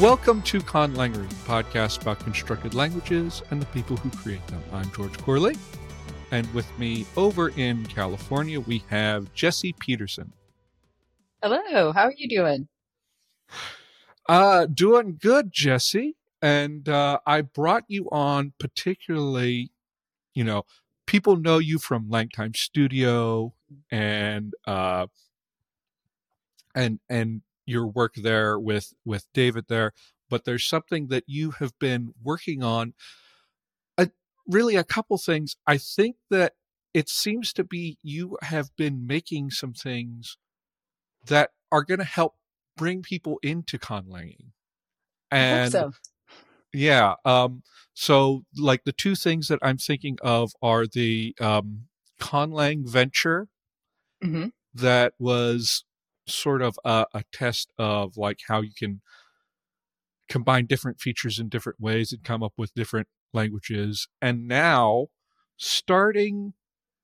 Welcome to Conlangery, the podcast about constructed languages and the people who create them. I'm George Corley, and with me over in California, we have Jessie Peterson. Hello, how are you doing? Uh, doing good, Jessie. And uh, I brought you on particularly, you know, people know you from Langtime Studio and uh, and and your work there with with David there, but there's something that you have been working on. A, really, a couple things. I think that it seems to be you have been making some things that are going to help bring people into conlanging. And so. yeah, um, so like the two things that I'm thinking of are the um, Conlang venture mm-hmm. that was sort of a, a test of like how you can combine different features in different ways and come up with different languages. And now, starting,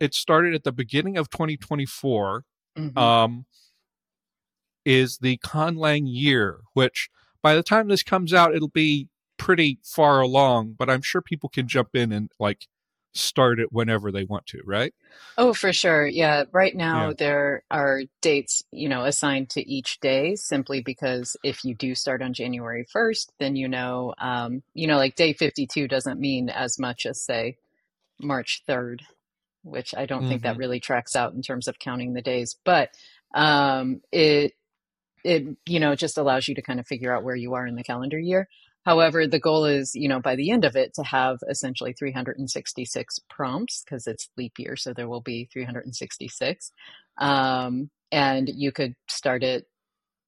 it started at the beginning of 2024, mm-hmm. um, is the Conlang year, which by the time this comes out, it'll be pretty far along, but I'm sure people can jump in and like start it whenever they want to, right? Oh, for sure. Yeah. Right now, yeah. there are dates, you know, assigned to each day simply because if you do start on January 1st, then you know, um, you know, like day 52 doesn't mean as much as, say, March 3rd, which I don't mm-hmm. think that mm-hmm. really tracks out in terms of counting the days. But um, it, it, you know, just allows you to kind of figure out where you are in the calendar year. However, the goal is, you know, by the end of it to have essentially 366 prompts because it's leap year. So there will be 366. Um, and you could start it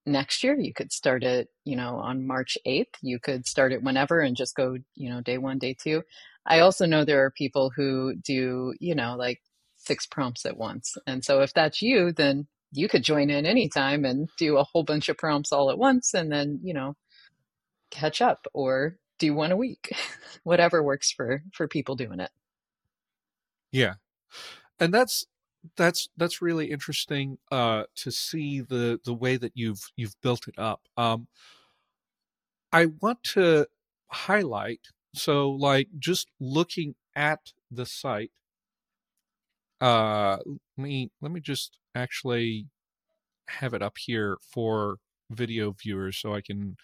next year. You could start it, you know, on March 8th. You could start it whenever and just go, you know, day one, day two. I also know there are people who do, you know, like six prompts at once. And so if that's you, then you could join in anytime and do a whole bunch of prompts all at once and then, you know, catch up or do one a week whatever works for for people doing it. Yeah. And that's that's that's really interesting uh to see the the way that you've you've built it up. Um i want to highlight so like just looking at the site uh let me let me just actually have it up here for video viewers so i can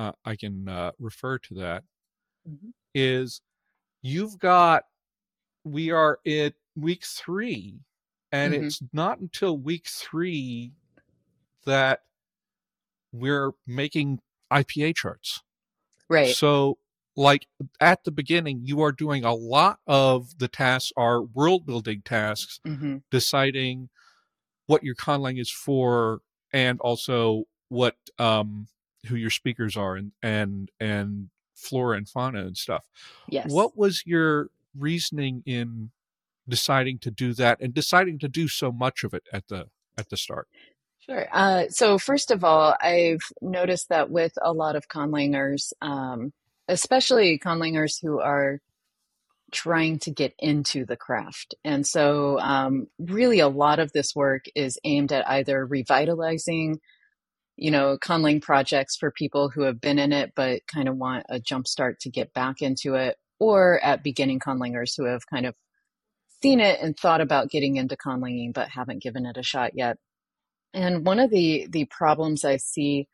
uh, I can uh, refer to that mm-hmm. is you've got we are at week three, and mm-hmm. it's not until week three that we're making IPA charts. Right. So, like at the beginning, you are doing a lot of the tasks are world building tasks, mm-hmm. deciding what your conlang is for, and also what um, who your speakers are and and and flora and fauna and stuff. Yes. What was your reasoning in deciding to do that and deciding to do so much of it at the at the start? Sure. Uh, so first of all, I've noticed that with a lot of conlangers, um, especially conlangers who are trying to get into the craft. And so, um, really, a lot of this work is aimed at either revitalizing you know, conlang projects for people who have been in it but kind of want a jump start to get back into it, or at beginning conlangers who have kind of seen it and thought about getting into conlanging but haven't given it a shot yet. And one of the the problems I see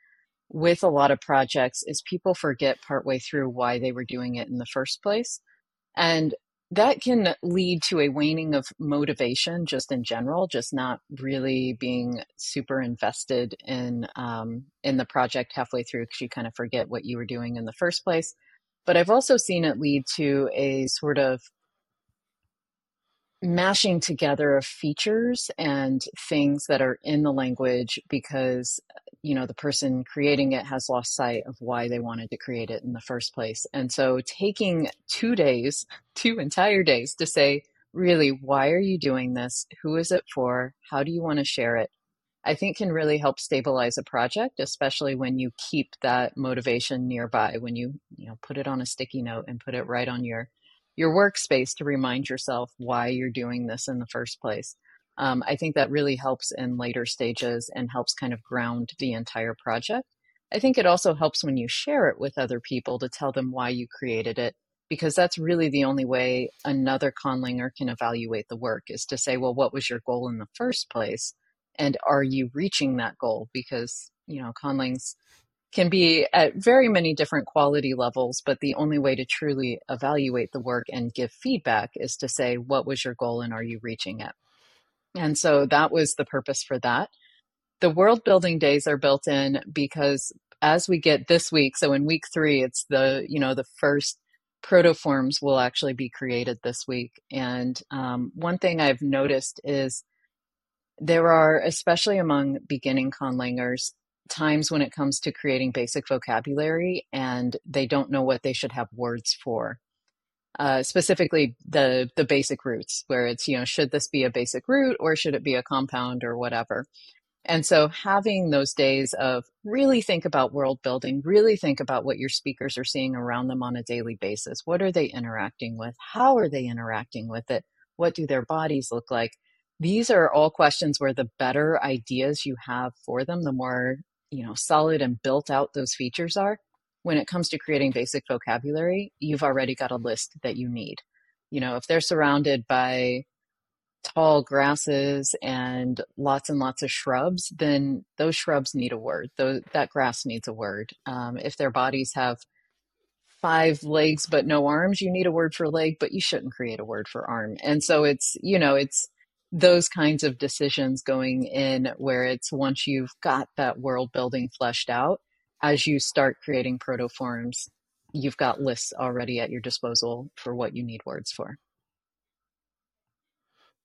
with a lot of projects is people forget partway through why they were doing it in the first place. And that can lead to a waning of motivation just in general just not really being super invested in um, in the project halfway through because you kind of forget what you were doing in the first place. But i've also seen it lead to a sort of mashing together of features and things that are in the language because you know the person creating it has lost sight of why they wanted to create it in the first place. And so taking two days two entire days to say really why are you doing this? Who is it for? How do you want to share it? I think can really help stabilize a project especially when you keep that motivation nearby when you you know put it on a sticky note and put it right on your your workspace to remind yourself why you're doing this in the first place um, I think that really helps in later stages and helps kind of ground the entire project. I think it also helps when you share it with other people to tell them why you created it, because that's really the only way another conlanger can evaluate the work is to say, well, what was your goal in the first place? And are you reaching that goal? Because, you know, conlangs can be at very many different quality levels, but the only way to truly evaluate the work and give feedback is to say, what was your goal and are you reaching it? And so that was the purpose for that. The world building days are built in because as we get this week, so in week three, it's the, you know, the first protoforms will actually be created this week. And um, one thing I've noticed is there are, especially among beginning conlangers, times when it comes to creating basic vocabulary and they don't know what they should have words for. Uh, specifically the the basic roots where it's you know should this be a basic root or should it be a compound or whatever and so having those days of really think about world building, really think about what your speakers are seeing around them on a daily basis. What are they interacting with? How are they interacting with it? What do their bodies look like? These are all questions where the better ideas you have for them, the more, you know, solid and built out those features are. When it comes to creating basic vocabulary, you've already got a list that you need. You know, if they're surrounded by tall grasses and lots and lots of shrubs, then those shrubs need a word. Those, that grass needs a word. Um, if their bodies have five legs but no arms, you need a word for leg, but you shouldn't create a word for arm. And so it's, you know, it's those kinds of decisions going in where it's once you've got that world building fleshed out, as you start creating protoforms, you've got lists already at your disposal for what you need words for.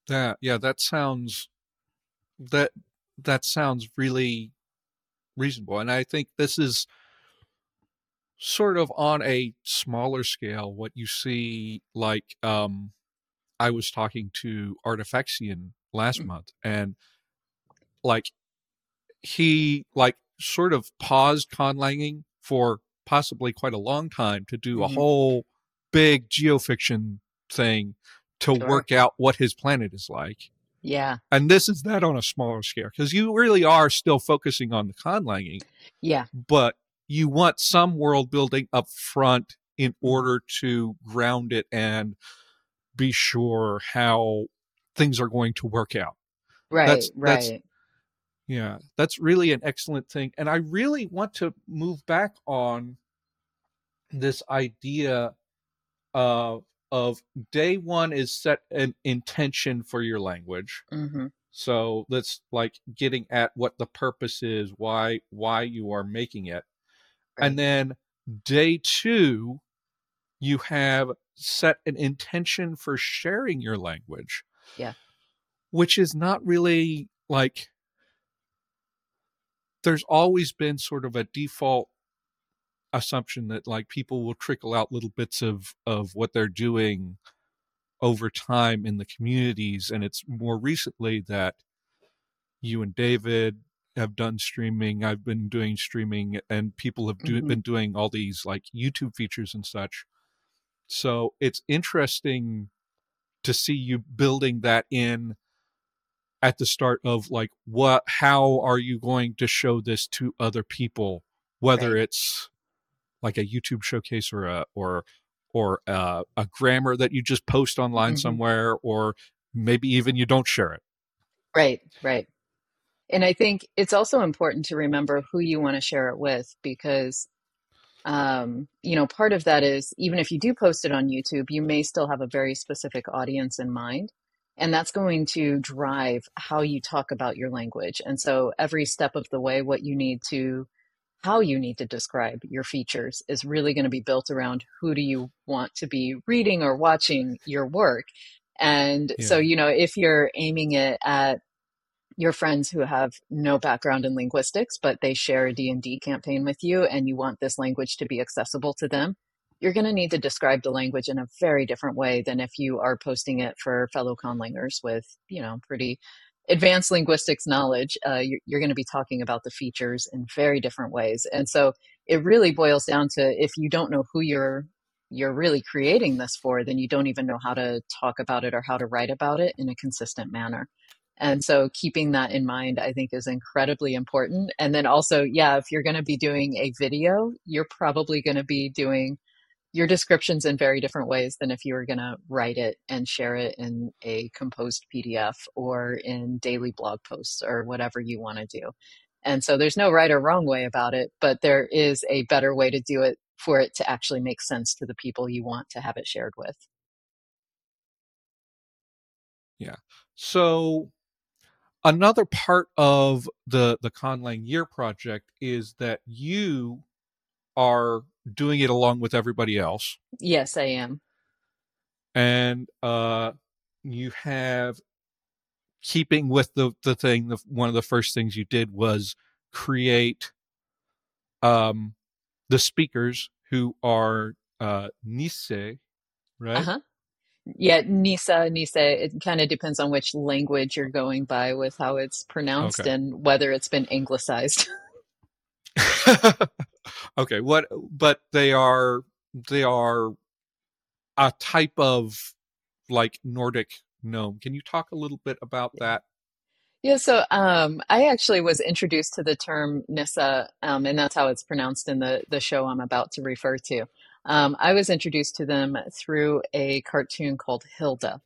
That yeah, that sounds that that sounds really reasonable. And I think this is sort of on a smaller scale what you see like um I was talking to Artifexian last mm-hmm. month and like he like sort of paused conlanging for possibly quite a long time to do mm-hmm. a whole big geofiction thing to sure. work out what his planet is like. Yeah. And this is that on a smaller scale because you really are still focusing on the conlanging. Yeah. But you want some world building up front in order to ground it and be sure how things are going to work out. Right. That's, right. That's, yeah. That's really an excellent thing. And I really want to move back on this idea of of day one is set an intention for your language. Mm-hmm. So that's like getting at what the purpose is, why why you are making it. Right. And then day two, you have set an intention for sharing your language. Yeah. Which is not really like there's always been sort of a default assumption that like people will trickle out little bits of of what they're doing over time in the communities and it's more recently that you and David have done streaming I've been doing streaming and people have do, mm-hmm. been doing all these like YouTube features and such so it's interesting to see you building that in at the start of like what how are you going to show this to other people whether right. it's like a YouTube showcase or a or or a, a grammar that you just post online mm-hmm. somewhere, or maybe even you don't share it. Right, right. And I think it's also important to remember who you want to share it with because um, you know, part of that is even if you do post it on YouTube, you may still have a very specific audience in mind. And that's going to drive how you talk about your language. And so every step of the way, what you need to how you need to describe your features is really going to be built around who do you want to be reading or watching your work. And yeah. so, you know, if you're aiming it at your friends who have no background in linguistics, but they share a D&D campaign with you and you want this language to be accessible to them, you're going to need to describe the language in a very different way than if you are posting it for fellow conlangers with, you know, pretty advanced linguistics knowledge, uh, you're, you're going to be talking about the features in very different ways. And so it really boils down to if you don't know who you're you're really creating this for, then you don't even know how to talk about it or how to write about it in a consistent manner. And so keeping that in mind, I think is incredibly important. And then also, yeah, if you're going to be doing a video, you're probably going to be doing your descriptions in very different ways than if you were going to write it and share it in a composed PDF or in daily blog posts or whatever you want to do. And so there's no right or wrong way about it, but there is a better way to do it for it to actually make sense to the people you want to have it shared with. Yeah. So another part of the the Conlang Year project is that you are doing it along with everybody else. Yes, I am. And uh you have keeping with the the thing the, one of the first things you did was create um the speakers who are uh Nisei, right? Uh-huh. Yeah, Nisa, Nisa. It kind of depends on which language you're going by with how it's pronounced okay. and whether it's been anglicized. okay, what? But they are they are a type of like Nordic gnome. Can you talk a little bit about that? Yeah, so um, I actually was introduced to the term Nissa, um, and that's how it's pronounced in the the show I'm about to refer to. Um, I was introduced to them through a cartoon called Hilda,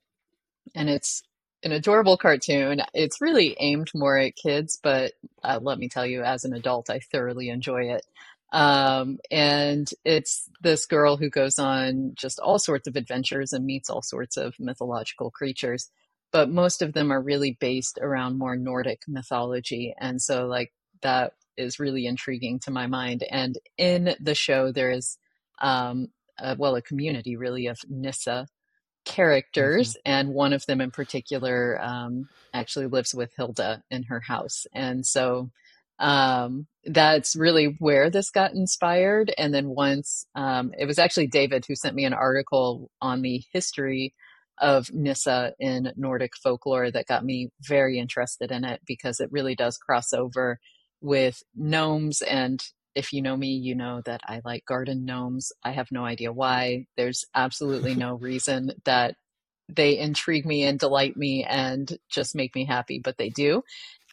and it's an adorable cartoon. It's really aimed more at kids, but uh, let me tell you, as an adult, I thoroughly enjoy it. Um, and it's this girl who goes on just all sorts of adventures and meets all sorts of mythological creatures. But most of them are really based around more Nordic mythology. And so, like, that is really intriguing to my mind. And in the show, there is um, uh, well, a community really of Nissa characters, mm-hmm. and one of them in particular um, actually lives with Hilda in her house, and so um, that's really where this got inspired. And then once um, it was actually David who sent me an article on the history of Nissa in Nordic folklore that got me very interested in it because it really does cross over with gnomes and if you know me, you know that I like garden gnomes. I have no idea why. There's absolutely no reason that they intrigue me and delight me and just make me happy, but they do.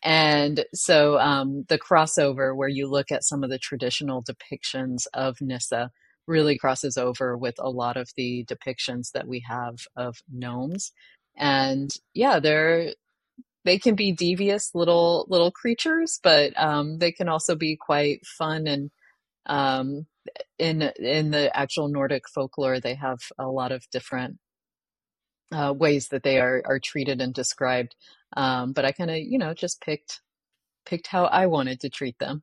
And so um, the crossover where you look at some of the traditional depictions of Nissa really crosses over with a lot of the depictions that we have of gnomes. And yeah, they're they can be devious little little creatures, but um, they can also be quite fun and um, in in the actual Nordic folklore, they have a lot of different uh, ways that they are are treated and described. Um, but I kind of you know just picked picked how I wanted to treat them.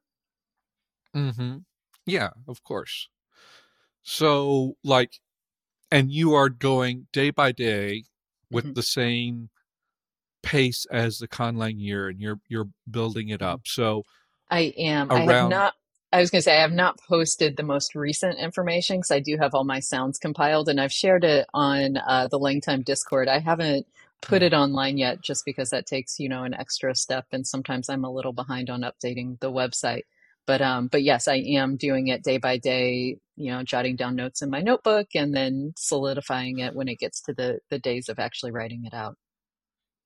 Hmm. Yeah, of course. So like, and you are going day by day with mm-hmm. the same pace as the Conlang year and you're you're building it up. So I am. Around... I have not I was going to say I have not posted the most recent information because I do have all my sounds compiled and I've shared it on uh, the Langtime Discord. I haven't put it online yet just because that takes you know an extra step and sometimes I'm a little behind on updating the website. But um, but yes, I am doing it day by day. You know, jotting down notes in my notebook and then solidifying it when it gets to the the days of actually writing it out.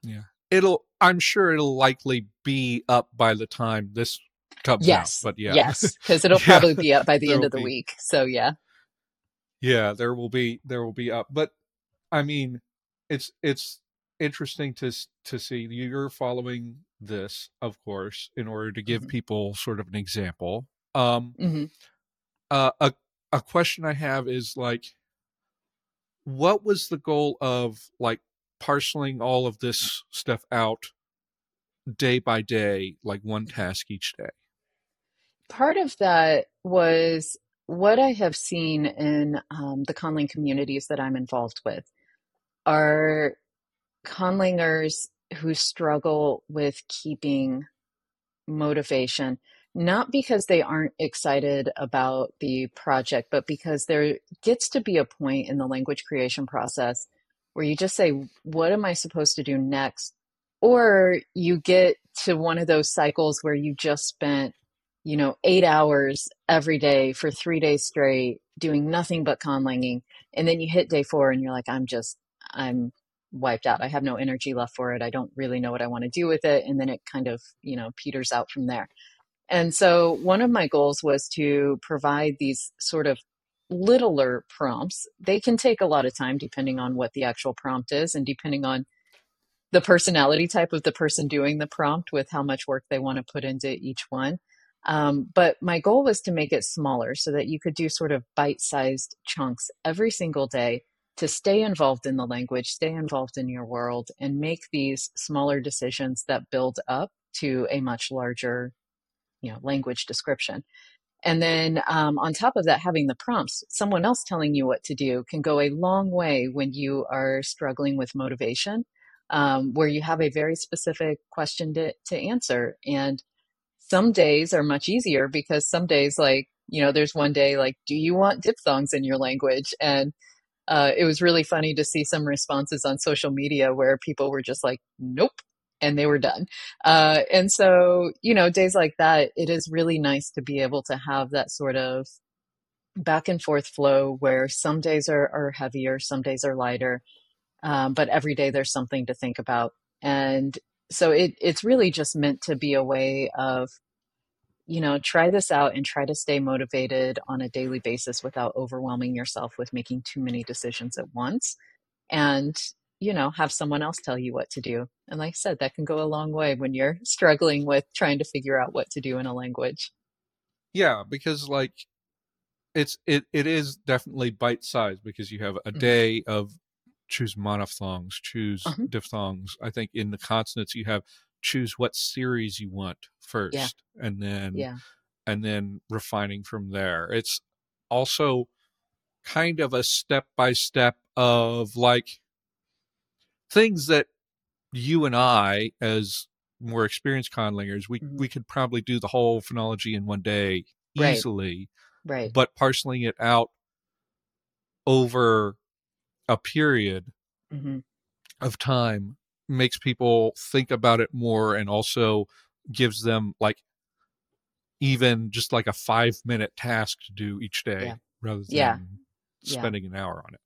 Yeah. It'll I'm sure it'll likely be up by the time this comes yes. out. But yeah. Yes. Because it'll yeah. probably be up by the end of the be, week. So yeah. Yeah, there will be there will be up. But I mean, it's it's interesting to to see you're following this, of course, in order to give mm-hmm. people sort of an example. Um mm-hmm. uh, a a question I have is like what was the goal of like parceling all of this stuff out day by day, like one task each day? Part of that was what I have seen in um, the conlang communities that I'm involved with are conlangers who struggle with keeping motivation, not because they aren't excited about the project, but because there gets to be a point in the language creation process where you just say, What am I supposed to do next? Or you get to one of those cycles where you just spent, you know, eight hours every day for three days straight doing nothing but conlanging. And then you hit day four and you're like, I'm just, I'm wiped out. I have no energy left for it. I don't really know what I want to do with it. And then it kind of, you know, peters out from there. And so one of my goals was to provide these sort of littler prompts. They can take a lot of time depending on what the actual prompt is and depending on the personality type of the person doing the prompt with how much work they want to put into each one. Um, but my goal was to make it smaller so that you could do sort of bite sized chunks every single day to stay involved in the language, stay involved in your world, and make these smaller decisions that build up to a much larger you know language description and then um, on top of that having the prompts someone else telling you what to do can go a long way when you are struggling with motivation um, where you have a very specific question to, to answer. And some days are much easier because some days like you know there's one day like do you want diphthongs in your language? And uh, it was really funny to see some responses on social media where people were just like nope and they were done. Uh, and so, you know, days like that, it is really nice to be able to have that sort of back and forth flow where some days are, are heavier, some days are lighter, um, but every day there's something to think about. And so it, it's really just meant to be a way of, you know, try this out and try to stay motivated on a daily basis without overwhelming yourself with making too many decisions at once. And you know, have someone else tell you what to do. And like I said, that can go a long way when you're struggling with trying to figure out what to do in a language. Yeah, because like it's it it is definitely bite sized because you have a mm-hmm. day mm-hmm. of choose monophthongs, choose uh-huh. diphthongs. I think in the consonants you have choose what series you want first yeah. and then yeah. and then refining from there. It's also kind of a step by step of like things that you and I, as more experienced conlangers, we mm-hmm. we could probably do the whole phonology in one day easily. Right. right. But parceling it out over a period mm-hmm. of time makes people think about it more and also gives them like even just like a five minute task to do each day yeah. rather than yeah. spending yeah. an hour on it.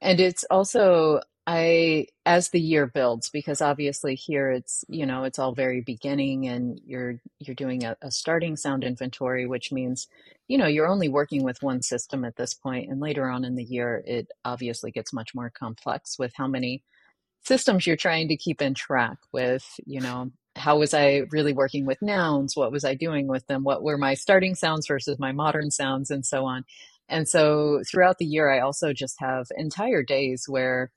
And it's also I as the year builds because obviously here it's you know it's all very beginning and you're you're doing a, a, starting sound inventory which means you know you're only working with one system at this point and later on in the year it obviously gets much more complex with how many systems you're trying to keep in track with you know how was I really working with nouns? What was I doing with them? What were my starting sounds versus my modern sounds and so on. And so throughout the year I also just have entire days where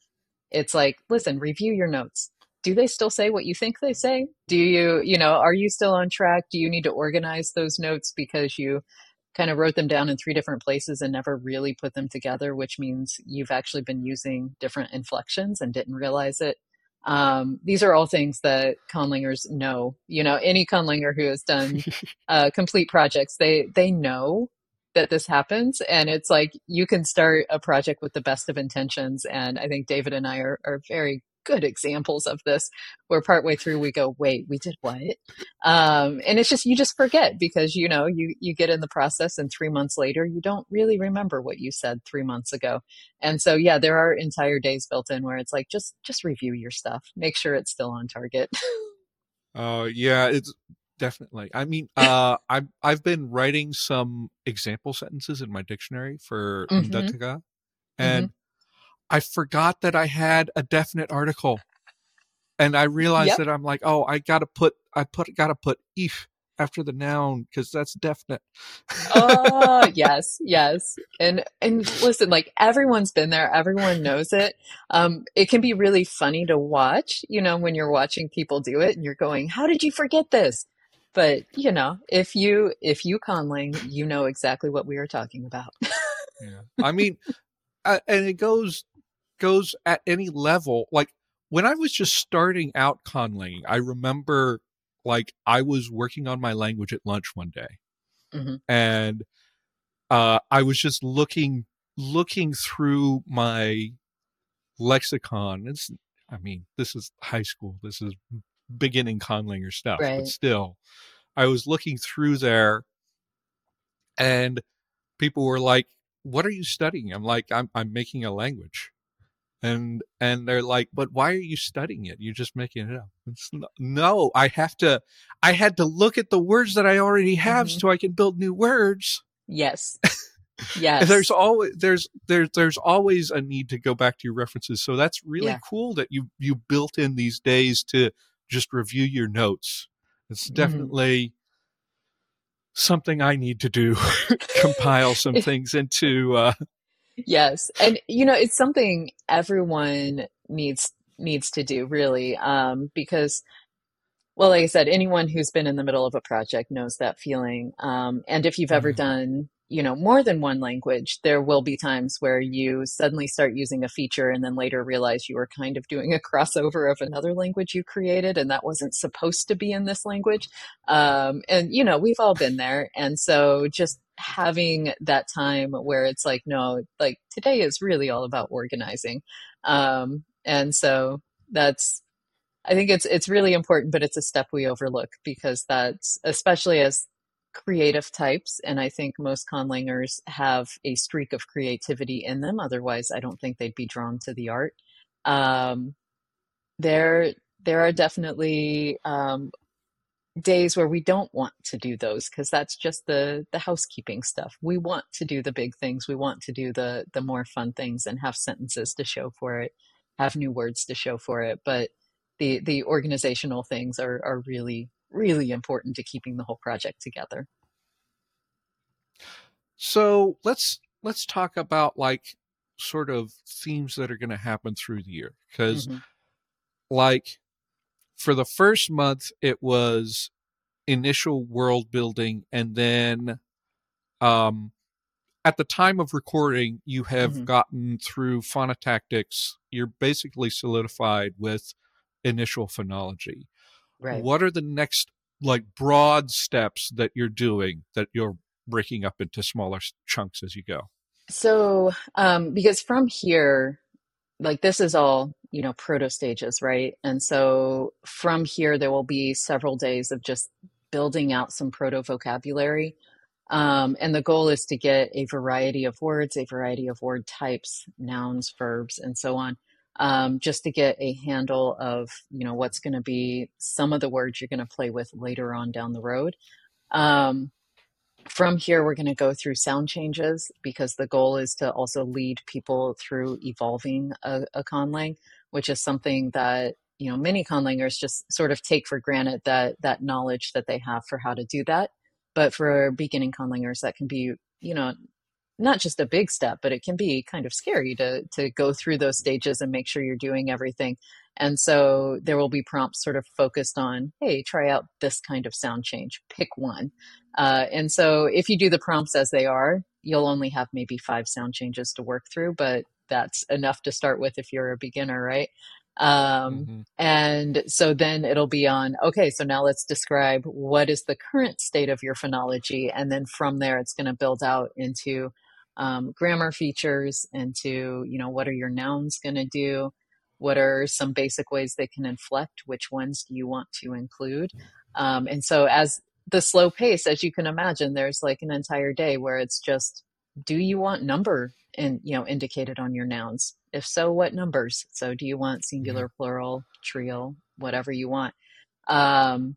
it's like, listen, review your notes. Do they still say what you think they say? Do you, you know, are you still on track? Do you need to organize those notes because you kind of wrote them down in three different places and never really put them together, which means you've actually been using different inflections and didn't realize it. Um, these are all things that conlangers know. You know, any conlanger who has done uh, complete projects, they they know that this happens. And it's like you can start a project with the best of intentions. And I think David and I are, are very good examples of this where partway through we go wait we did what um, and it's just you just forget because you know you you get in the process and three months later you don't really remember what you said three months ago and so yeah there are entire days built in where it's like just just review your stuff make sure it's still on target uh yeah it's definitely. I mean, uh, I've I've been writing some example sentences in my dictionary for mm-hmm. and mm-hmm. I forgot that I had a definite article, and I realized yep. that I'm like, oh, I gotta put I put gotta put if after the noun because that's definite. oh yes, yes, and and listen, like everyone's been there, everyone knows it. Um, it can be really funny to watch, you know, when you're watching people do it and you're going, "How did you forget this?" But you know if you if you conlang you know exactly what we are talking about. Yeah. I mean uh, and it goes goes at any level. Like when i was just starting out conlang i remember like i was working on my language at lunch one day. Mm-hmm. and uh i was just looking looking through my lexicon. It's i mean this is high school. This is beginning conlanger stuff, right. but still, I was looking through there and people were like, what are you studying? I'm like, I'm, I'm making a language. and and they're like but why are you studying it you're just making it up not, no i have to i had to look at the words that i already have mm-hmm. so i can build new words yes yes there's always there's there's there's always a need to go back to your references so that's really yeah. cool that you you built in these days to just review your notes it's mm-hmm. definitely mm-hmm. something i need to do compile some things into uh yes and you know it's something everyone needs needs to do really um, because well like i said anyone who's been in the middle of a project knows that feeling um, and if you've ever mm-hmm. done you know more than one language there will be times where you suddenly start using a feature and then later realize you were kind of doing a crossover of another language you created and that wasn't supposed to be in this language. Um, and you know we've all been there. And so just having that time where it's like no like today is really all about organizing. Um, and so that's i think it's it's really important but it's a step we overlook because that's especially as creative types and i think most conlangers have a streak of creativity in them otherwise i don't think they'd be drawn to the art. Um, there there are definitely um, days where we don't want to do those because that's just the the housekeeping stuff. We want to do the big things. We want to do the the more fun things and have sentences to show for it have new words to show for it but the the organizational things are are really really important to keeping the whole project together so let's let's talk about like sort of themes that are going to happen through the year because mm-hmm. like for the first month it was initial world building and then um at the time of recording you have mm-hmm. gotten through phonotactics you're basically solidified with initial phonology right. what are the next like broad steps that you're doing that you're breaking up into smaller chunks as you go? So um because from here like this is all you know proto stages right? And so from here there will be several days of just building out some proto vocabulary. Um, and the goal is to get a variety of words a variety of word types nouns verbs and so on um, just to get a handle of you know what's going to be some of the words you're going to play with later on down the road um, from here, we're going to go through sound changes because the goal is to also lead people through evolving a, a conlang, which is something that you know many conlangers just sort of take for granted that that knowledge that they have for how to do that. But for beginning conlangers, that can be you know not just a big step, but it can be kind of scary to to go through those stages and make sure you're doing everything. And so there will be prompts sort of focused on, hey, try out this kind of sound change. Pick one. Uh, and so if you do the prompts as they are, you'll only have maybe five sound changes to work through, but that's enough to start with if you're a beginner, right? Um, mm-hmm. And so then it'll be on, okay, so now let's describe what is the current state of your phonology. And then from there, it's going to build out into um, grammar features, into, you know, what are your nouns going to do? What are some basic ways they can inflect? Which ones do you want to include? Um, and so as the slow pace, as you can imagine, there's like an entire day where it's just, do you want number and you know indicated on your nouns? If so, what numbers? So do you want singular, mm-hmm. plural, trio, whatever you want? Um,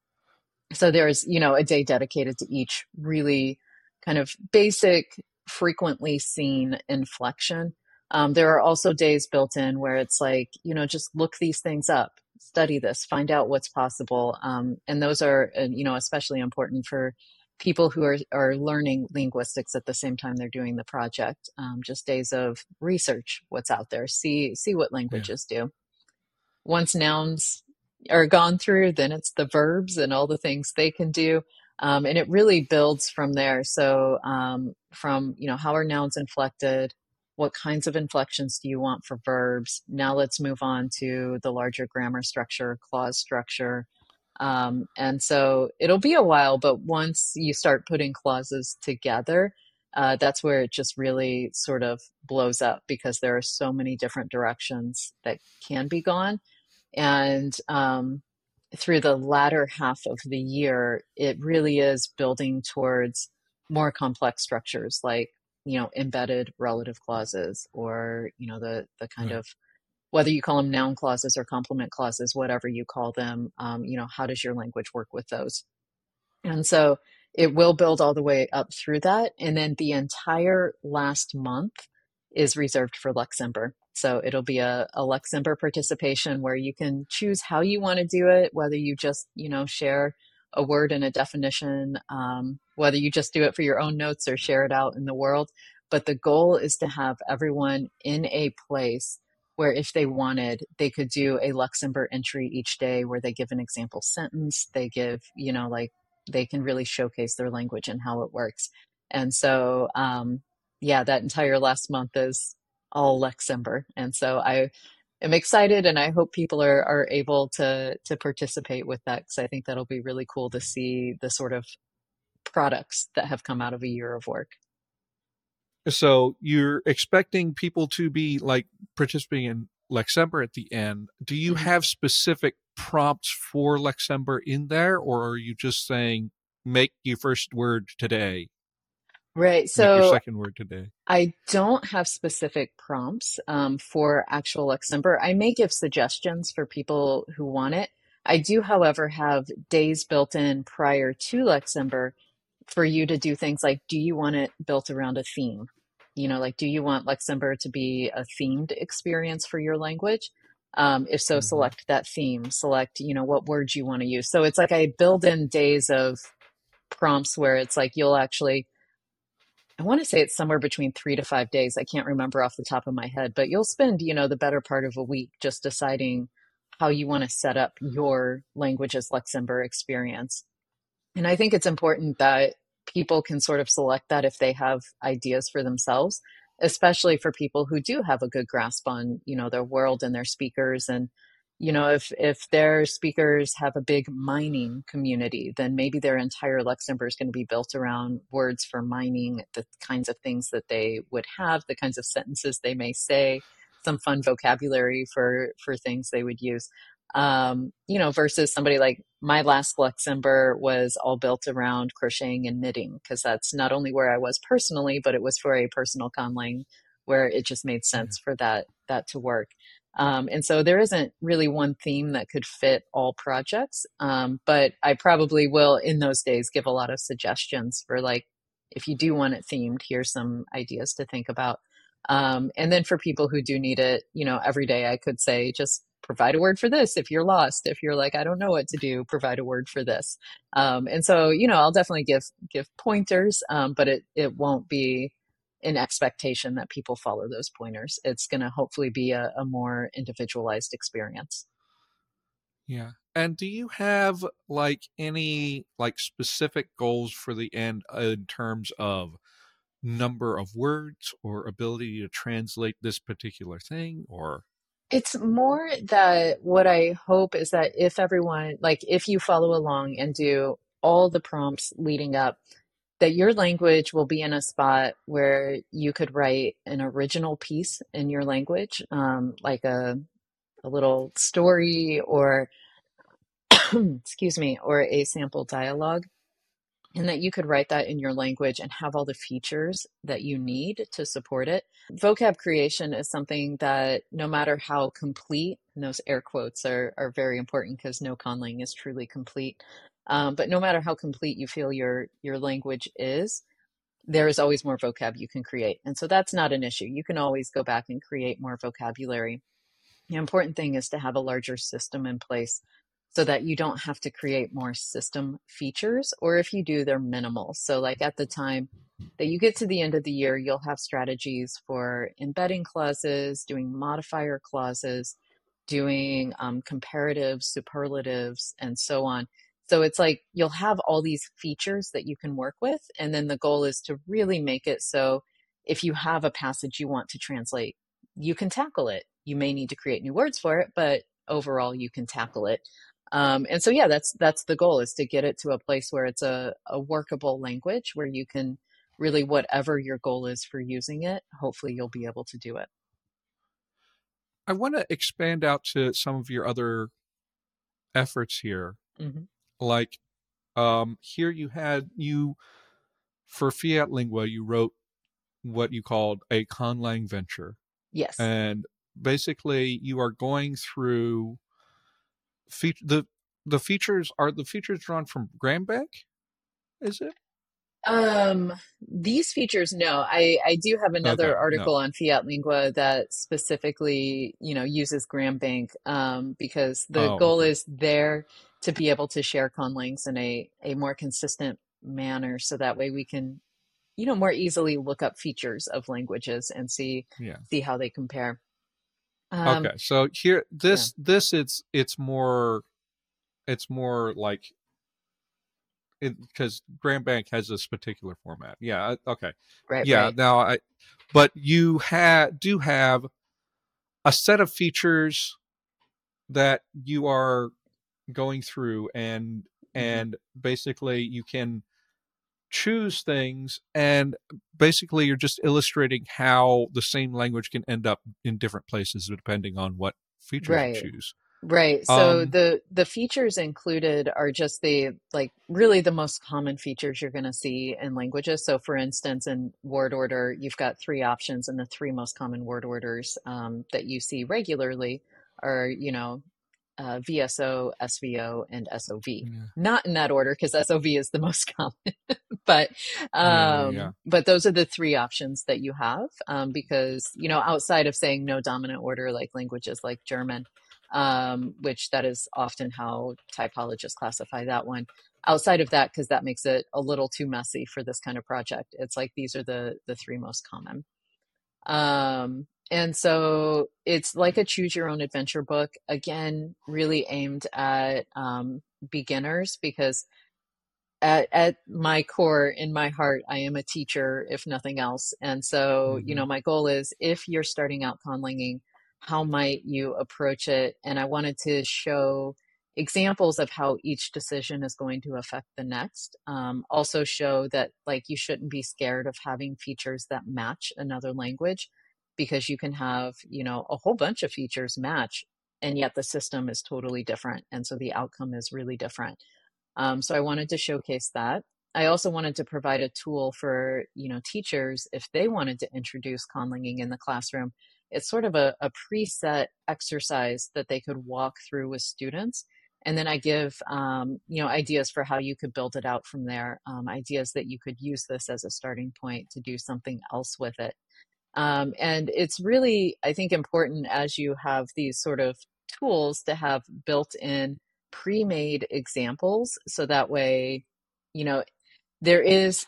so there's you know a day dedicated to each really kind of basic, frequently seen inflection. Um, there are also days built in where it's like, you know, just look these things up study this, find out what's possible. Um, and those are, uh, you know, especially important for people who are, are learning linguistics at the same time they're doing the project. Um, just days of research, what's out there, see, see what languages yeah. do. Once nouns are gone through, then it's the verbs and all the things they can do. Um, and it really builds from there. So, um, from, you know, how are nouns inflected? what kinds of inflections do you want for verbs? Now let's move on to the larger grammar structure, clause structure. Um, and so it'll be a while, but once you start putting clauses together, uh, that's where it just really sort of blows up because there are so many different directions that can be gone. And um, through the latter half of the year, it really is building towards more complex structures like you know embedded relative clauses or you know the the kind of whether you call them noun clauses or complement clauses, whatever you call them, um, you know, how does your language work with those? And so it will build all the way up through that. And then the entire last month is reserved for Lexember. So it'll be a, a Lexember participation where you can choose how you want to do it, whether you just, you know, share a word and a definition, um, whether you just do it for your own notes or share it out in the world. But the goal is to have everyone in a place where if they wanted, they could do a Lexember entry each day where they give an example sentence. They give, you know, like they can really showcase their language and how it works. And so, um, yeah, that entire last month is all Lexember. And so I am excited and I hope people are, are able to, to participate with that because I think that'll be really cool to see the sort of products that have come out of a year of work. So you're expecting people to be like participating in Lexember at the end. Do you mm-hmm. have specific prompts for Lexember in there, or are you just saying make your first word today? Right. So your second word today. I don't have specific prompts um, for actual Lexember. I may give suggestions for people who want it. I do, however, have days built in prior to Lexember for you to do things like do you want it built around a theme? You know, like do you want Lexember to be a themed experience for your language? Um, if so, mm-hmm. select that theme, select, you know, what words you want to use. So it's like I build in days of prompts where it's like you'll actually I want to say it's somewhere between three to five days. I can't remember off the top of my head, but you'll spend, you know, the better part of a week just deciding how you want to set up your languages Lexember experience. And I think it's important that people can sort of select that if they have ideas for themselves, especially for people who do have a good grasp on, you know, their world and their speakers and you know if if their speakers have a big mining community then maybe their entire Lexember is going to be built around words for mining the kinds of things that they would have the kinds of sentences they may say some fun vocabulary for for things they would use. Um, you know versus somebody like my last Lexember was all built around crocheting and knitting because that's not only where i was personally but it was for a personal conlang where it just made sense for that that to work um, and so there isn't really one theme that could fit all projects. Um, but I probably will in those days give a lot of suggestions for like, if you do want it themed, here's some ideas to think about. Um, and then for people who do need it, you know, every day I could say, just provide a word for this if you're lost if you're like i don't know what to do provide a word for this um, and so you know i'll definitely give give pointers um, but it it won't be an expectation that people follow those pointers. It's going to hopefully be a, a more individualized experience. Yeah. And do you have like any like specific goals for the end uh, in terms of number of words or ability to translate this particular thing or it's more that what I hope is that if everyone like if you follow along and do all the prompts leading up that your language will be in a spot where you could write an original piece in your language, um, like a, a little story or, excuse me, or a sample dialogue. And that you could write that in your language and have all the features that you need to support it. Vocab creation is something that no matter how complete, and those air quotes are, are very important because no conlang is truly complete. Um, but no matter how complete you feel your your language is, there is always more vocab you can create, and so that's not an issue. You can always go back and create more vocabulary. The important thing is to have a larger system in place so that you don't have to create more system features, or if you do, they're minimal. So, like at the time that you get to the end of the year, you'll have strategies for embedding clauses, doing modifier clauses, doing um, comparatives, superlatives, and so on so it's like you'll have all these features that you can work with. And then the goal is to really make it so if you have a passage you want to translate, you can tackle it. You may need to create new words for it, but overall you can tackle it. Um, and so yeah, that's that's the goal is to get it to a place where it's a, a workable language where you can really whatever your goal is for using it, hopefully you'll be able to do it. I want to expand out to some of your other efforts here. Mm-hmm like um here you had you for fiat lingua you wrote what you called a conlang venture yes. and basically you are going through feature the the features are the features drawn from GramBank is it? Um, these features, no. I, I do have another okay article no on Fiat Lingua that specifically, you know, uses GramBank um, because the oh goal okay is there to be able to share conlangs in a, a more consistent manner so that way we can, you know, more easily look up features of languages and see yeah see how they compare. Um, okay so here yeah, this this it's it's more it's more like because Grambank has this particular format. Yeah. Okay. right, Yeah. right. Now I, but you have do have a set of features that you are going through, and hmm and basically you can choose things, and basically you're just illustrating how the same language can end up in different places depending on what features you Right. choose. Right. So Um. the the features included are just the like really the most common features you're going to see in languages. So for instance, in word order, you've got three options, and the three most common word orders um, that you see regularly are, you know, uh, VSO, SVO, and SOV. Yeah. Not in that order because SOV is the most common, but Yeah. Yeah. um, but those are the three options that you have um, because you know outside of saying no dominant order like languages like German, um, which that is often how typologists classify that one. Outside of that, because that makes it a little too messy for this kind of project, it's like these are the the three most common. Um, and so it's like a choose your own adventure book, again, really aimed at um, beginners because at, at my core, in my heart, I am a teacher, if nothing else. And so, you hmm know, my goal is if you're starting out conlanging, how might you approach it? And I wanted to show examples of how each decision is going to affect the next. Um, also show that like you shouldn't be scared of having features that match another language because you can have, you know, a whole bunch of features match and yet the system is totally different. And so the outcome is really different. Um, so I wanted to showcase that. I also wanted to provide a tool for you know teachers if they wanted to introduce conlanging in the classroom. It's sort of a, a preset exercise that they could walk through with students, and then I give um, you know ideas for how you could build it out from there. Um, ideas that you could use this as a starting point to do something else with it. Um, and it's really, I think, important as you have these sort of tools to have built in pre made examples. So that way, you know, there is,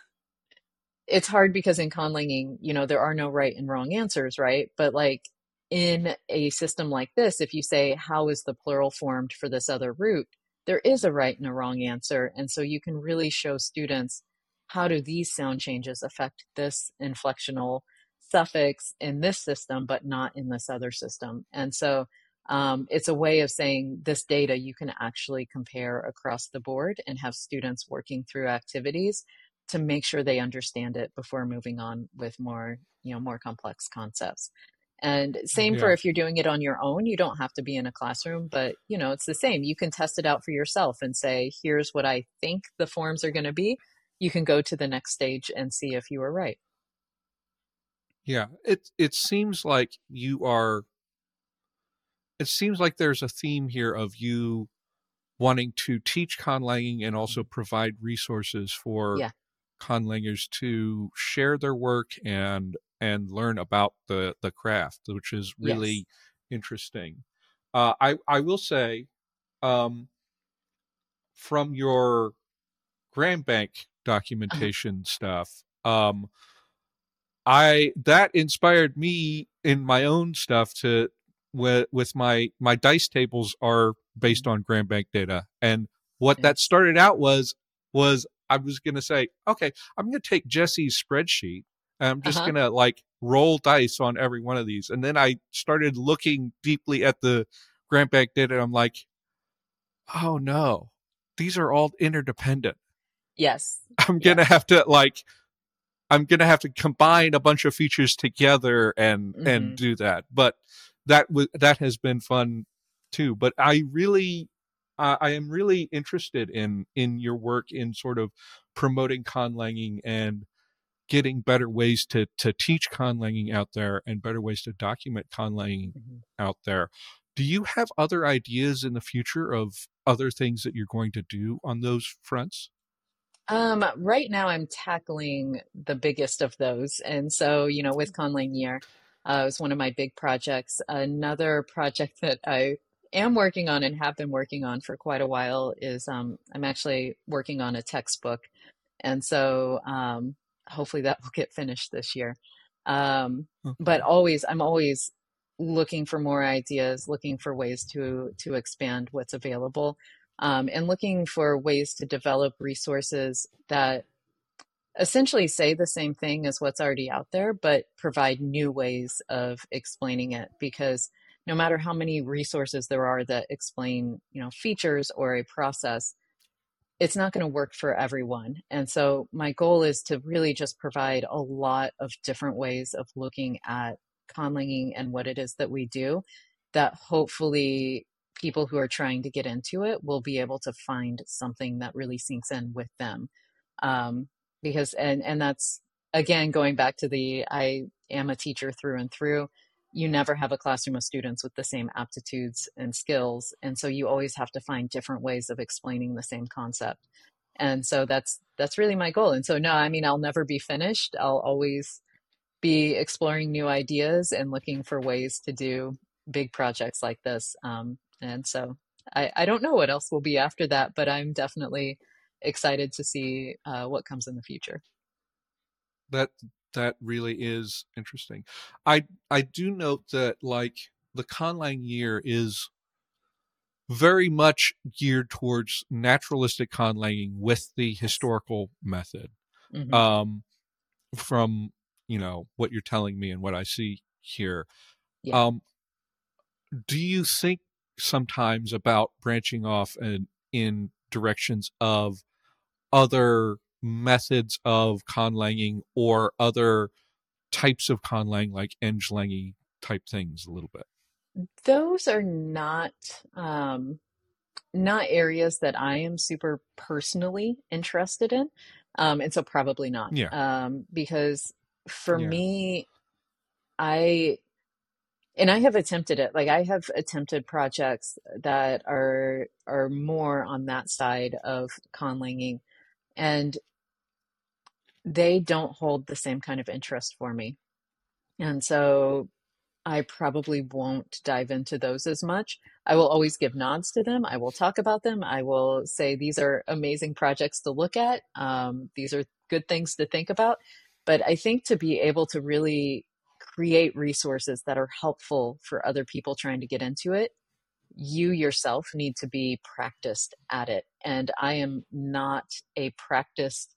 it's hard because in conlanging, you know, there are no right and wrong answers, right? But like in a system like this, if you say, how is the plural formed for this other root? There is a right and a wrong answer. And so you can really show students how do these sound changes affect this inflectional suffix in this system, but not in this other system. And so um, it's a way of saying this data you can actually compare across the board and have students working through activities to make sure they understand it before moving on with more, you know, more complex concepts. And same for if you're doing it on your own, you don't have to be in a classroom, but you know, it's the same. You can test it out for yourself and say, here's what I think the forms are going to be. You can go to the next stage and see if you were right. Yeah. It it seems like you are. It seems like there's a theme here of you wanting to teach conlanging and also provide resources for Yeah. conlangers to share their work and and learn about the the craft, which is Yes. really interesting. Uh, I I will say, um, from your Grambank Uh-huh. documentation stuff, um, I that inspired me in my own stuff to with with my my dice tables are based on Grambank data, and what that started out was was I was gonna say, okay, I'm gonna take Jessie's spreadsheet and I'm just Uh-huh. gonna like roll dice on every one of these, and then I started looking deeply at the Grambank data. And I'm like, oh no, these are all interdependent. Yes. I'm gonna Yes. have to like I'm gonna have to combine a bunch of features together and and hmm do that. But that w- that has been fun too. But I really uh, I am really interested in in your work in sort of promoting conlanging and getting better ways to to teach conlanging out there and better ways to document conlanging mm-hmm. out there. Do you have other ideas in the future of other things that you're going to do on those fronts? Um, right now, I'm tackling the biggest of those, and so you know, with Conlang Year, uh, it was one of my big projects. Another project that I am working on and have been working on for quite a while is um, I'm actually working on a textbook, and so um, hopefully that will get finished this year. Um, okay. But always, I'm always looking for more ideas, looking for ways to to expand what's available, um, and looking for ways to develop resources that essentially say the same thing as what's already out there, but provide new ways of explaining it. Because no matter how many resources there are that explain, you know, features or a process, it's not going to work for everyone. And so my goal is to really just provide a lot of different ways of looking at conlanging and what it is that we do that hopefully people who are trying to get into it will be able to find something that really sinks in with them. Um, because, and, and that's again, going back to the, I am a teacher through and through you never have a classroom of students with the same aptitudes and skills and so you always have to find different ways of explaining the same concept. And so that's that's really my goal. And so no i mean i'll never be finished. I'll always be exploring new ideas and looking for ways to do big projects like this um, and so I, I don't know what else will be after that but i'm definitely excited to see uh, what comes in the future that that really is interesting. I I do note that like the Conlang year is very much geared towards naturalistic conlanging with the historical method. Mm-hmm. Um, from you know what you're telling me and what I see here. Yeah. Um, do you think sometimes about branching off and in directions of other methods of conlanging or other types of conlang like Englangy type things a little bit? Those are not um, not areas that I am super personally interested in, um, and so probably not. Yeah. Um, because for yeah. me, I and I have attempted it. Like I have attempted projects that are are more on that side of conlanging, and they don't hold the same kind of interest for me. And so I probably won't dive into those as much. I will always give nods to them. I will talk about them. I will say these are amazing projects to look at. Um, these are good things to think about. But I think to be able to really create resources that are helpful for other people trying to get into it, you yourself need to be practiced at it. And I am not a practiced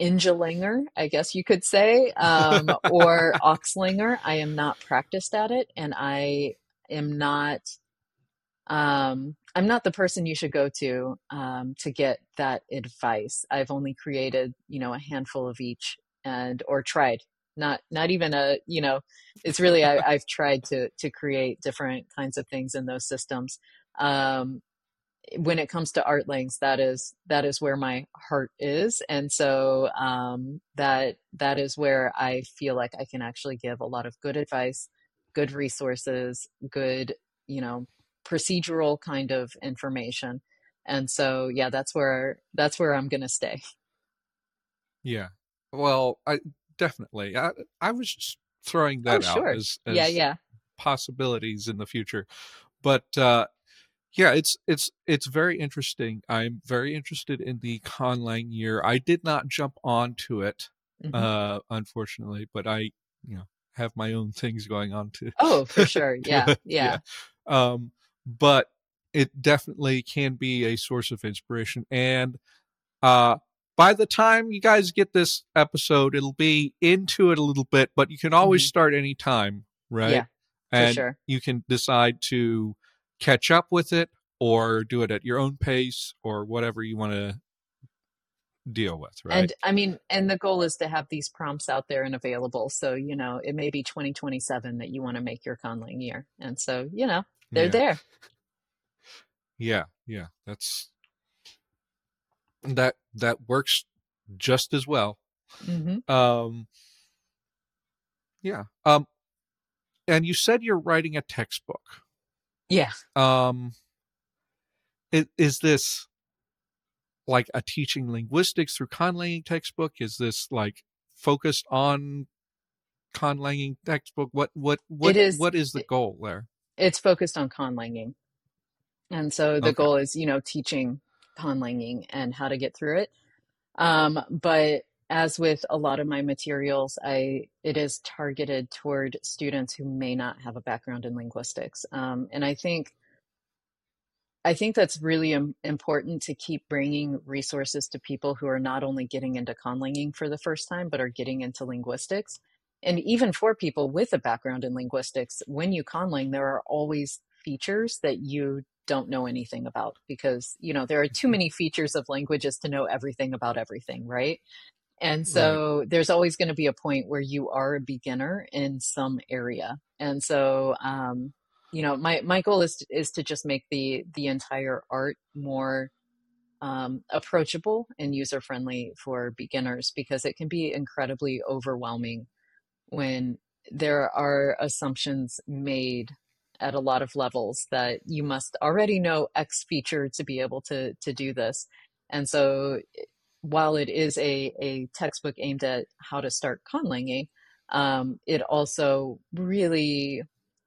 engelanger, I guess you could say, um, or Auxlanger. I am not practiced at it, and I am not. Um, I'm not the person you should go to um, to get that advice. I've only created, you know, a handful of each, and or tried. Not not even a, you know, it's really I, have tried to to create different kinds of things in those systems. Um, when it comes to artlangs that is that is where my heart is. And so um, that that is where i feel like i can actually give a lot of good advice good resources good you know procedural kind of information. And so yeah that's where that's where i'm gonna stay. Yeah. Well i definitely i, I was just throwing that oh, sure. out as, as yeah yeah possibilities in the future but uh yeah, it's it's it's very interesting. I'm very interested in the Conlang year. I did not jump onto it, mm-hmm. uh, unfortunately, but I, you know, have my own things going on too. Oh, for sure. yeah, yeah. yeah. Um, but it definitely can be a source of inspiration. And uh, by the time you guys get this episode, it'll be into it a little bit, but you can always mm-hmm. start anytime, right? Yeah, and sure. you can decide to catch up with it or do it at your own pace or whatever you want to deal with right and i mean and the goal is to have these prompts out there and available so you know it may be 2027 that you want to make your conlang year and so you know they're yeah. there yeah yeah that's that that works just as well Mm-hmm. Um, yeah. Um, and you said you're writing a textbook. Yeah. Um, is, is this like a teaching linguistics through conlanging textbook? Is this like focused on conlanging textbook? What what what is, what is the goal there? It's focused on conlanging. And so the okay. goal is, you know, teaching conlanging and how to get through it. Um, but as with a lot of my materials, I it is targeted toward students who may not have a background in linguistics. Um, and I think I think that's really Im- important to keep bringing resources to people who are not only getting into conlanging for the first time, but are getting into linguistics. And even for people with a background in linguistics, when you conlang, there are always features that you don't know anything about because you know there are too mm-hmm. many features of languages to know everything about everything right and so right. there's always going to be a point where you are a beginner in some area and so um, you know my my goal is to, is to just make the the entire art more um, approachable and user friendly for beginners because it can be incredibly overwhelming when there are assumptions made at a lot of levels that you must already know X feature to be able to to do this. And so while it is a, a textbook aimed at how to start conlanging, um, it also really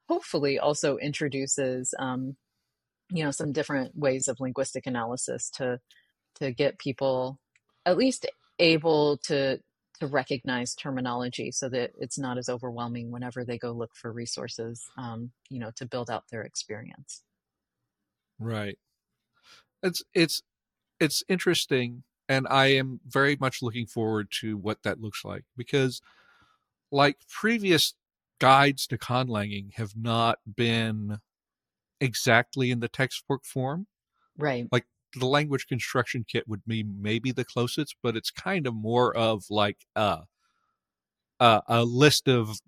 hopefully also introduces um, you know some different ways of linguistic analysis to to get people at least able to to recognize terminology so that it's not as overwhelming whenever they go look for resources um, you know to build out their experience right it's it's it's interesting and i am very much looking forward to what that looks like because like previous guides to conlanging have not been exactly in the textbook form. Right. Like the language construction kit would be maybe the closest, but it's kind of more of like a a, a list of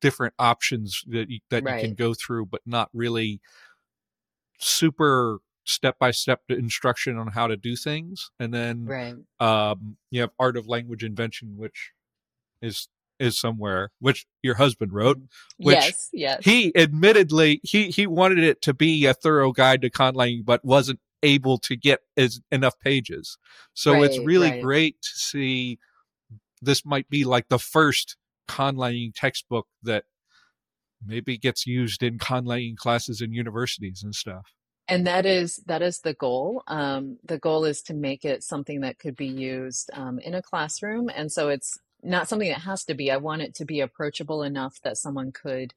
different options that you, that right. you can go through, but not really super step by step instruction on how to do things. And then right. um, you have art of language invention, which is is somewhere, which your husband wrote. Mm. Which yes, yes. He admittedly he he wanted it to be a thorough guide to conlanging, but wasn't able to get as enough pages. So right, it's really right. great to see. This might be like the first conlanging textbook that maybe gets used in conlanging classes in universities and stuff and that is that is the goal um, the goal is to make it something that could be used um, in a classroom and so it's not something that has to be. I want it to be approachable enough that someone could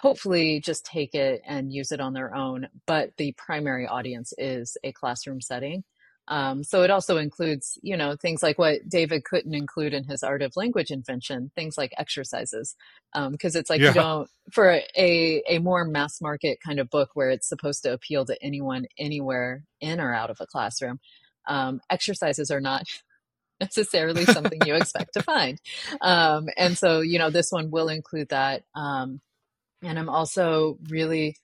hopefully just take it and use it on their own. But the primary audience is a classroom setting. Um, so it also includes, you know, things like what David couldn't include in his art of language invention, things like exercises, because um, it's like yeah. you don't for a a more mass market kind of book where it's supposed to appeal to anyone anywhere in or out of a classroom. Um, exercises are not necessarily something you expect to find. Um, and so, you know, this one will include that. And I'm also really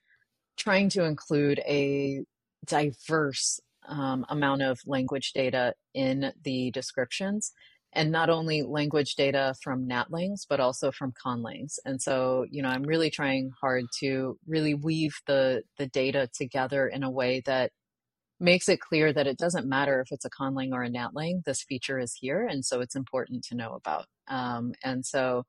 trying to include a diverse um, amount of language data in the descriptions and not only language data from NatLangs, but also from Conlangs. And so, you know, I'm really trying hard to really weave the the data together in a way that makes it clear that it doesn't matter if it's a conlang or a natlang this feature is here and so it's important to know about um, and so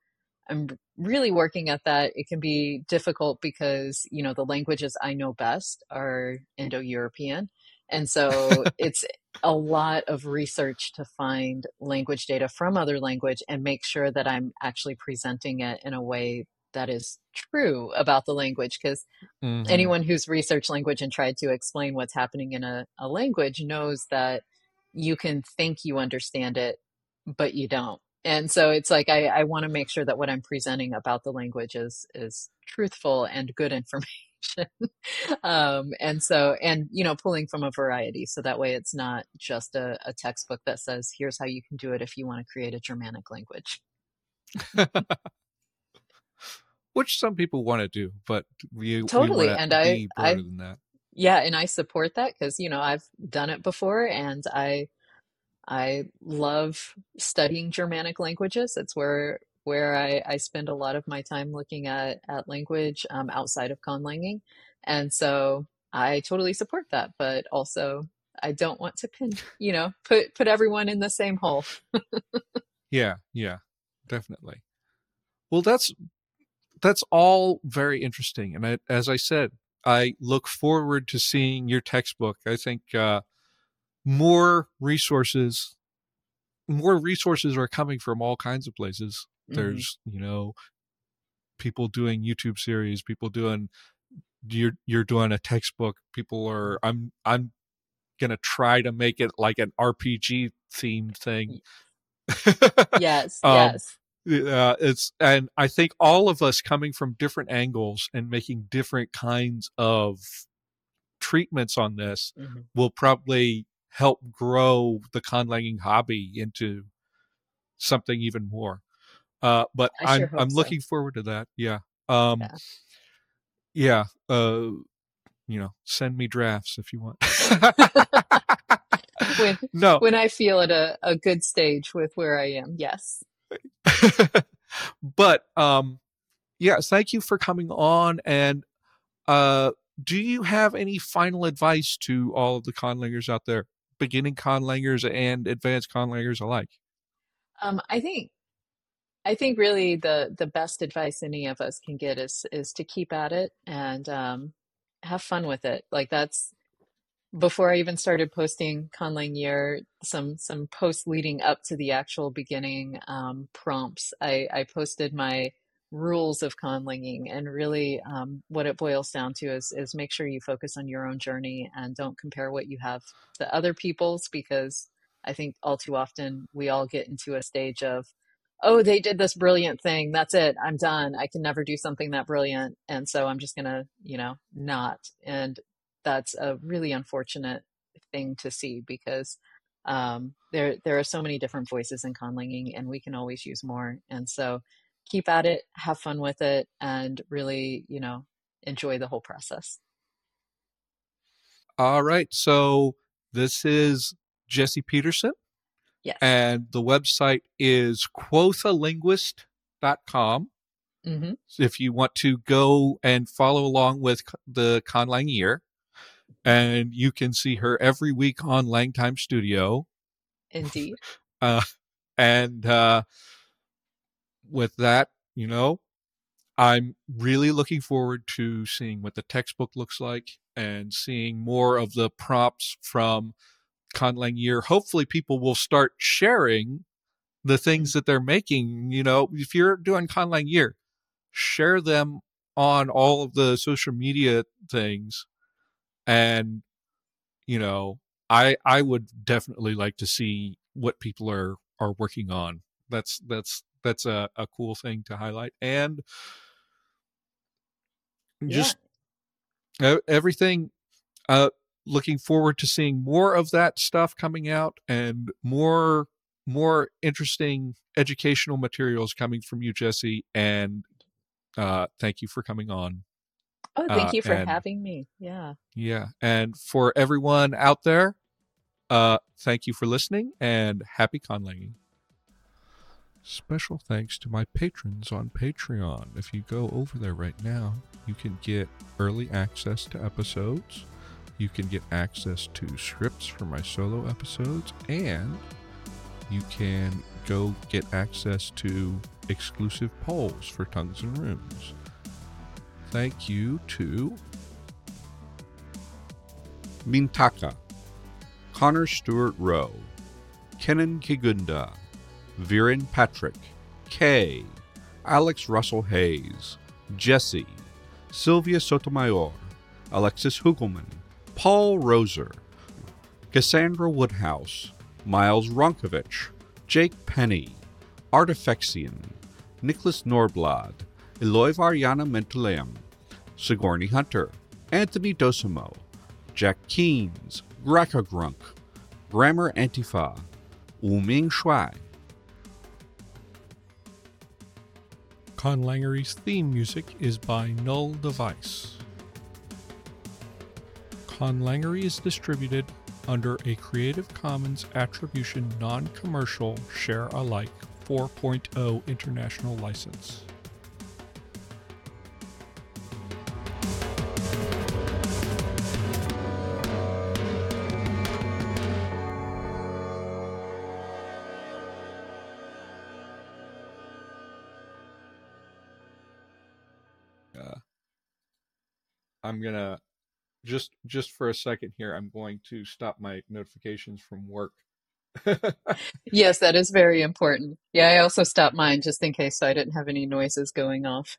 i'm really working at that. It can be difficult because you know the languages i know best are indo-european. And so it's a lot of research to find language data from other language and make sure that i'm actually presenting it in a way that is true about the language. Because mm-hmm. anyone who's researched language and tried to explain what's happening in a, a language knows that you can think you understand it but you don't and so it's like i, I want to make sure that what i'm presenting about the language is is truthful and good information. Um, and so and you know pulling from a variety. So that way it's not just a, a textbook that says here's how you can do it if you want to create a germanic language. Which some people want to do, but we totally. we and I, I yeah, and I support that because you know I've done it before, and I I love studying Germanic languages. It's where where I, I spend a lot of my time looking at at language um, outside of conlanging, and so I totally support that. But also, I don't want to pin you know put put everyone in the same hole. yeah, yeah, definitely. Well, that's that's all very interesting, and I, as I said, I look forward to seeing your textbook. I think uh, more resources, more resources are coming from all kinds of places. Mm-hmm. There's, you know, people doing YouTube series, people doing you're you're doing a textbook. People are I'm I'm gonna try to make it like an RPG themed thing. yes, um, yes. Uh, it's and I think all of us coming from different angles and making different kinds of treatments on this mm-hmm. will probably help grow the conlanging hobby into something even more. Uh, but I'm, I'm looking forward to that. Yeah. Um, yeah. yeah uh, you know, send me drafts if you want. when, no. When I feel at a, a good stage with where I am. Yes. but, um, yeah, thank you for coming on. And, uh, do you have any final advice to all of the conlangers out there, beginning conlangers and advanced conlangers alike? Um, I think I think really the the best advice any of us can get is is to keep at it and um, have fun with it. Like that's before I even started posting Conlang Year, some some posts leading up to the actual beginning um, prompts. I, I posted my rules of conlanging and really um, what it boils down to is is make sure you focus on your own journey and don't compare what you have to other people's because I think all too often we all get into a stage of oh, they did this brilliant thing. That's it. I'm done. I can never do something that brilliant. And so I'm just to, you know, not. And that's a really unfortunate thing to see because um, there, there are so many different voices in conlanging and we can always use more. And so keep at it, have fun with it, and really, you know, enjoy the whole process. All right. So this is Jessie Peterson. Yes. And the website is quothalinguist.com. Mm-hmm. If you want to go and follow along with the Conlang year, and you can see her every week on LangTime Studio. Indeed. Uh, and uh, with that, you know, I'm really looking forward to seeing what the textbook looks like and seeing more of the prompts from Conlang year, hopefully people will start sharing the things that they're making. You know, if you're doing Conlang year, share them on all of the social media things. And, you know, I I would definitely like to see what people are are working on. That's that's that's a, a cool thing to highlight. And just yeah. everything uh looking forward to seeing more of that stuff coming out and more more interesting educational materials coming from you, Jessie. And uh, thank you for coming on. Oh, thank uh, you for and, having me. Yeah. Yeah. And for everyone out there, uh, thank you for listening and happy conlanging. Special thanks to my patrons on Patreon. If you go over there right now, you can get early access to episodes you can get access to scripts for my solo episodes, and you can go get access to exclusive polls for Tongues and Rooms. Thank you to Mintaka, Connor Stewart Rowe, Kenan Kigunda, Viren Patrick, Kay, Alex Russell Hayes, Jesse, Sylvia Sotomayor, Alexis Hugelman, Paul Roser, Cassandra Woodhouse, Miles Ronkovich, Jake Penny, Artifexian, Nicholas Norblad, Eloy Variana Mentuleum, Sigourney Hunter, Anthony Dosimo, Jack Keynes, Graka Grunk, Grammar Antifa, Wuming Shuai. Conlangery's theme music is by Null Device. Conlangery is distributed under a Creative Commons Attribution Non Commercial Share Alike 4.0 International License. I'm gonna just just for a second here. I'm going to stop my notifications from work. yes, that is very important. Yeah, I also stopped mine just in case I didn't have any noises going off.